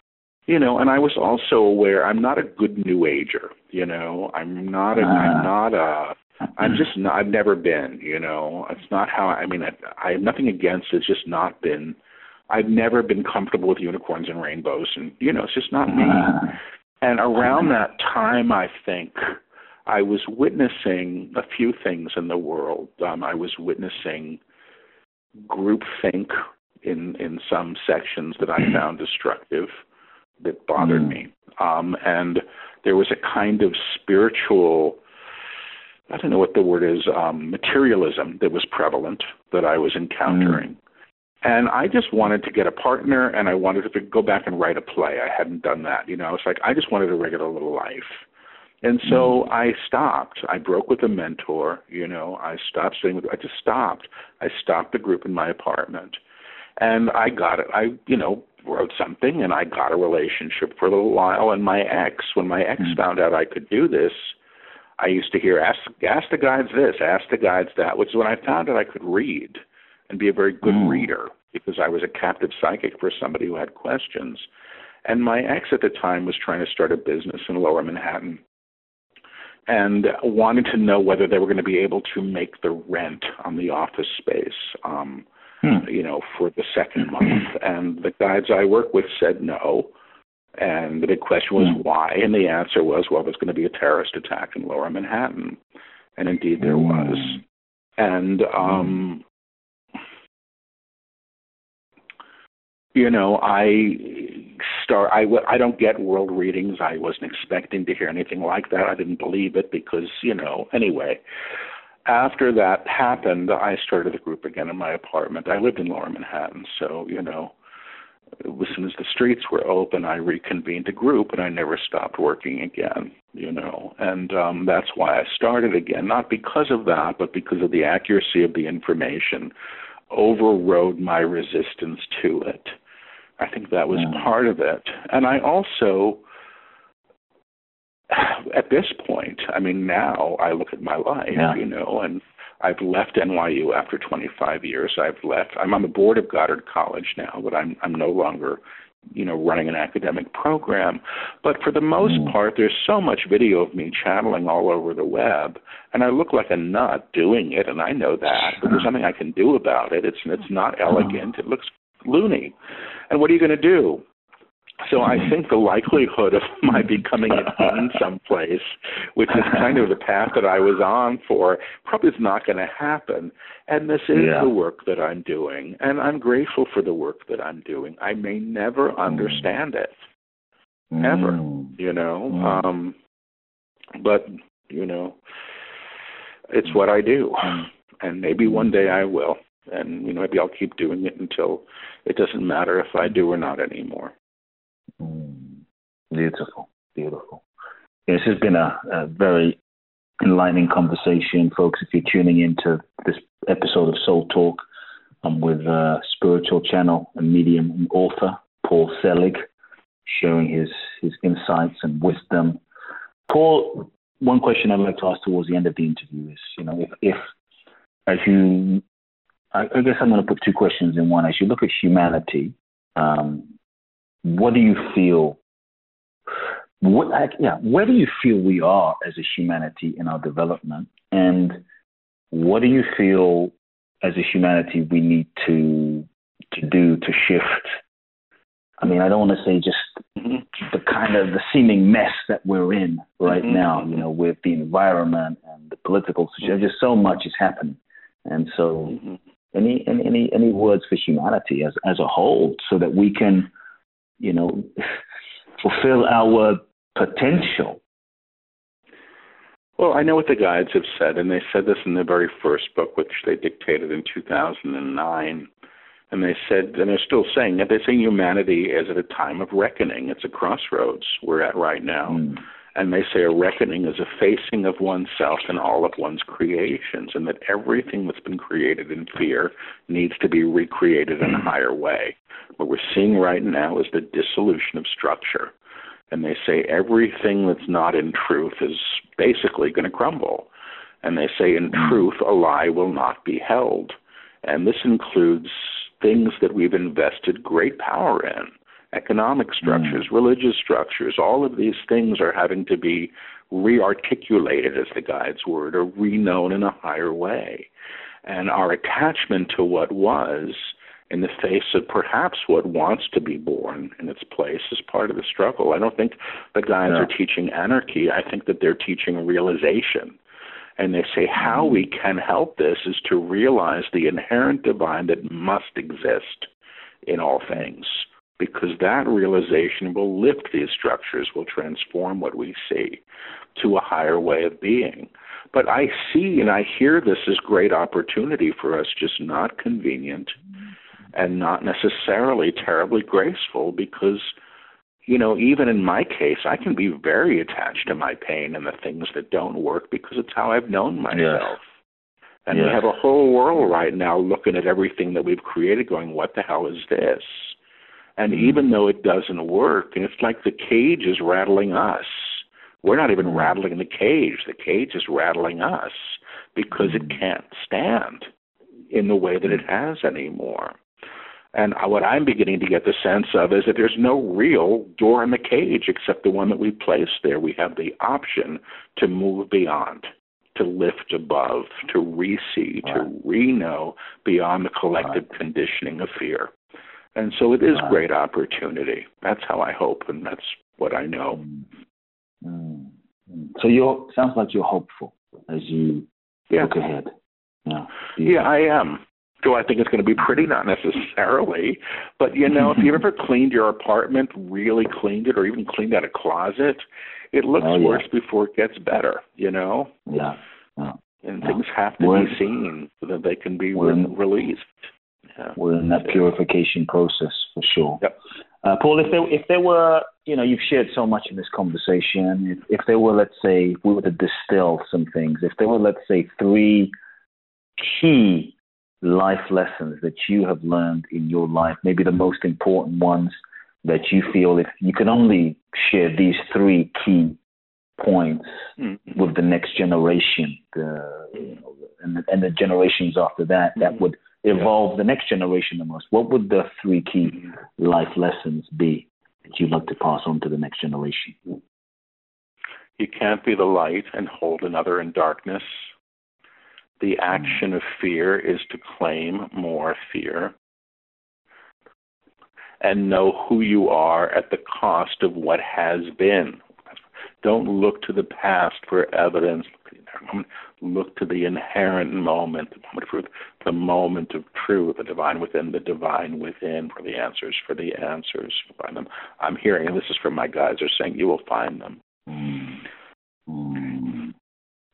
you know and i was also aware i'm not a good new ager you know? I'm not a uh, i'm ah. not a i'm just not i've never been you know? It's not how i mean i, I have nothing against it's just not been i've never been comfortable with unicorns and rainbows and you know it's just not me. Uh, and around that time i think i was witnessing a few things in the world. Um i was witnessing groupthink in in some sections that i found destructive that bothered mm. me. Um, and there was a kind of spiritual, I don't know what the word is, um, materialism that was prevalent that I was encountering. Mm. And I just wanted to get a partner and I wanted to go back and write a play. I hadn't done that. You know, it's like I just wanted a regular little life. And so mm. I stopped. I broke with a mentor, you know, I stopped staying with I just stopped. I stopped the group in my apartment. And I got it. I, you know, wrote something and I got a relationship for a little while. And my ex, when my ex mm-hmm. found out I could do this, I used to hear ask ask the guides this, ask the guides that, which is when I found out I could read and be a very good mm. reader because I was a captive psychic for somebody who had questions. And my ex at the time was trying to start a business in lower Manhattan and wanted to know whether they were going to be able to make the rent on the office space. Um, hmm. you know, for the second month. And the guides I work with said no. And the big question was hmm. why? And the answer was, well, there's going to be a terrorist attack in lower Manhattan. And indeed there hmm. was. And, um, you know, I start, I, I don't get world readings. I wasn't expecting to hear anything like that. I didn't believe it because, you know, anyway after that happened, I started the group again in my apartment. I lived in Lower Manhattan, so you know, as soon as the streets were open, I reconvened a group, and I never stopped working again. You know, and um, that's why I started again. Not because of that, but because of the accuracy of the information overrode my resistance to it. I think that was mm. part of it, and I also at this point, I mean, now I look at my life, yeah. you know, and I've left NYU after 25 years. I've left. I'm on the board of Goddard College now, but I'm I'm no longer, you know, running an academic program. But for the most mm. part, there's so much video of me channeling all over the web, and I look like a nut doing it, and I know that. But there's nothing I can do about it. It's it's not elegant. It looks loony. And what are you going to do? So I think the likelihood of my becoming a dean someplace, which is kind of the path that I was on for, probably is not going to happen. And this is yeah. the work that I'm doing, and I'm grateful for the work that I'm doing. I may never mm. understand it, mm. ever, you know. Mm. Um, but you know, it's what I do, mm. and maybe one day I will, and you know, maybe I'll keep doing it until it doesn't matter if I do or not anymore. Mm. Beautiful, beautiful. This has been a, a very enlightening conversation, folks. If you're tuning into this episode of Soul Talk, I'm with a spiritual channel and medium and author Paul Selig, sharing his his insights and wisdom. Paul, one question I'd like to ask towards the end of the interview is, you know, if, if as you, I, I guess I'm going to put two questions in one. As you look at humanity, um, what do you feel? What, yeah, where do you feel we are as a humanity in our development, and what do you feel as a humanity we need to to do to shift? I mean, I don't want to say just the kind of the seeming mess that we're in right mm-hmm. now, you know, with the environment and the political situation. Just so much is happening, and so mm-hmm. any any any words for humanity as as a whole, so that we can you know, fulfill our potential. Well, I know what the guides have said, and they said this in the very first book, which they dictated in 2009. And they said, and they're still saying that they're saying humanity is at a time of reckoning. It's a crossroads we're at right now. Mm. And they say a reckoning is a facing of oneself and all of one's creations, and that everything that's been created in fear needs to be recreated in a mm. higher way. What we're seeing right now is the dissolution of structure. And they say everything that's not in truth is basically going to crumble. And they say in mm. truth, a lie will not be held. And this includes things that we've invested great power in economic structures, mm. religious structures, all of these things are having to be rearticulated, as the guide's word, or reknown in a higher way. And our attachment to what was, in the face of perhaps what wants to be born in its place, is part of the struggle. I don't think the guides are teaching anarchy. I think that they're teaching realization. And they say how we can help this is to realize the inherent divine that must exist in all things because that realization will lift these structures, will transform what we see to a higher way of being. But I see and I hear this as great opportunity for us, just not convenient and not necessarily terribly graceful because you know, even in my case, I can be very attached to my pain and the things that don't work because it's how I've known myself. Yes. And yes. we have a whole world right now looking at everything that we've created going, what the hell is this? And hmm. even though it doesn't work, and it's like the cage is rattling us. We're not even hmm. rattling the cage. The cage is rattling us because it hmm. can't stand in the way that it has anymore. And what I'm beginning to get the sense of is that there's no real door in the cage except the one that we placed there. We have the option to move beyond, to lift above, to re-see, right. to re-know beyond the collective conditioning of fear. And so it is wow. great opportunity. That's how I hope, and that's what I know. Mm. Mm. So you sounds like you're hopeful as you yeah. look ahead. Yeah, yeah, I am. Do I think it's going to be pretty? Not necessarily, but you know, if you've ever cleaned your apartment, really cleaned it, or even cleaned out a closet, it looks oh, yeah. worse before it gets better. You know. Yeah. yeah. And yeah. things have to we're, be seen so that they can be re- released. Yeah. We're in that purification process for sure. Yep. Uh, Paul, if there if there were, you know, you've shared so much in this conversation. If, if there were, let's say, we were to distill some things, if there were, let's say, three key life lessons that you have learned in your life, maybe the most important ones that you feel if you can only share these three key points mm-hmm. with the next generation, the, you know, and, the, and the generations after that, that mm-hmm. would evolve yeah. the next generation the most. What would the three key life lessons be that you'd like to pass on to the next generation? You can't be the light and hold another in darkness. The mm-hmm. action of fear is to claim more fear and know who you are at the cost of what has been. Don't look to the past for evidence. Look to the inherent moment, the moment of truth, the moment of truth, the divine within, the divine within, for the answers, for the answers. Find them. I'm hearing, and this is from my guides, they are saying you will find them. Mm. Mm.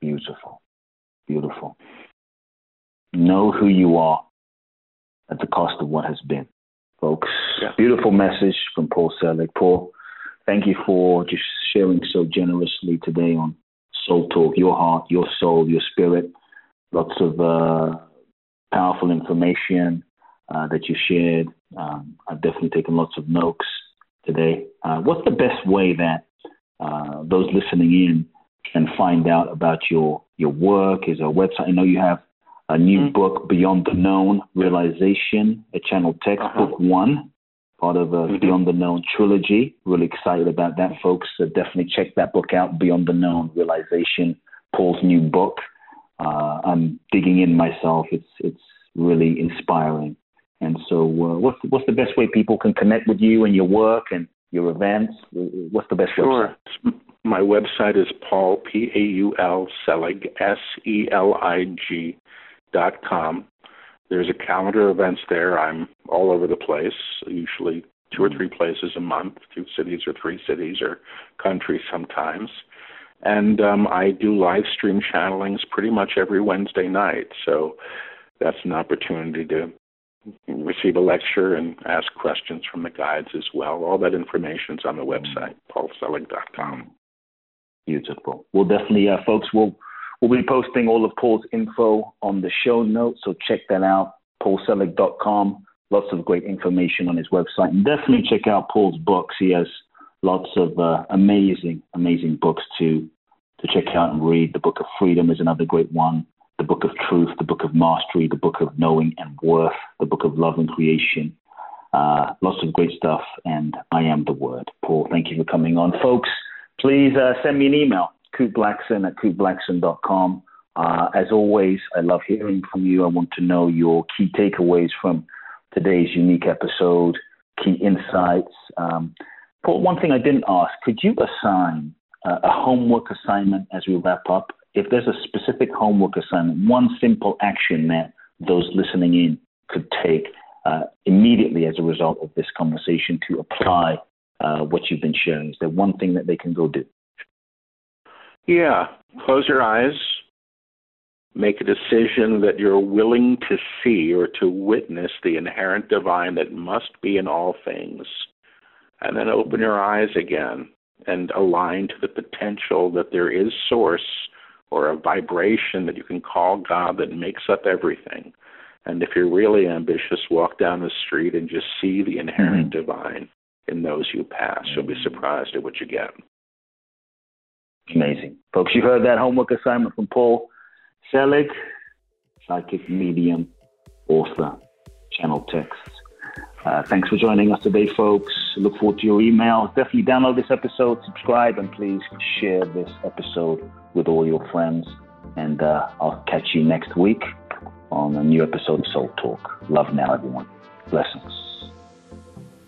Beautiful. Beautiful. Know who you are at the cost of what has been, folks. Yeah. Beautiful message from Paul Selig. Paul, thank you for just sharing so generously today on Soul Talk, your heart, your soul, your spirit. Lots of uh, powerful information uh, that you shared. Um, I've definitely taken lots of notes today. Uh, what's the best way that uh, those listening in can find out about your your work? Is a website? I know you have a new mm-hmm. book, Beyond the Known Realization, a channel text, uh-huh. book one part of a mm-hmm. Beyond the Known trilogy. Really excited about that, folks. So definitely check that book out, Beyond the Known Realization, Paul's new book. Uh, I'm digging in myself. It's it's really inspiring. And so, uh, what's what's the best way people can connect with you and your work and your events? What's the best sure. Website? My website is Paul P A U L Selig S E L I G dot com. There's a calendar of events there. I'm all over the place, usually two or three places a month, two cities or three cities or countries sometimes. And um, I do live stream channelings pretty much every Wednesday night. So that's an opportunity to receive a lecture and ask questions from the guides as well. All that information is on the website, paulselig.com. Beautiful. Well, definitely, uh, folks, we'll We'll be posting all of Paul's info on the show notes, so check that out, paulselig.com. Lots of great information on his website. And definitely check out Paul's books. He has lots of uh, amazing, amazing books to, to check out and read. The Book of Freedom is another great one. The Book of Truth, the Book of Mastery, the Book of Knowing and Worth, the Book of Love and Creation. Uh, lots of great stuff. And I am the Word. Paul, thank you for coming on. Folks, please uh, send me an email Kute Blackson at kuteblackson.com. Uh, as always, I love hearing from you. I want to know your key takeaways from today's unique episode, key insights. Um, Paul, one thing I didn't ask, could you assign uh, a homework assignment as we wrap up? If there's a specific homework assignment, one simple action that those listening in could take uh, immediately as a result of this conversation to apply uh, what you've been sharing, is there one thing that they can go do? Yeah. Close your eyes. Make a decision that you're willing to see or to witness the inherent divine that must be in all things. And then open your eyes again and align to the potential that there is source or a vibration that you can call God that makes up everything. And if you're really ambitious, walk down the street and just see the inherent mm-hmm. divine in those you pass. You'll be surprised at what you get. Amazing. Folks, you heard that homework assignment from Paul Selig, psychic medium, author, channel texts. Uh, thanks for joining us today, folks. Look forward to your emails. Definitely download this episode, subscribe, and please share this episode with all your friends. And uh, I'll catch you next week on a new episode of Soul Talk. Love now, everyone. Blessings.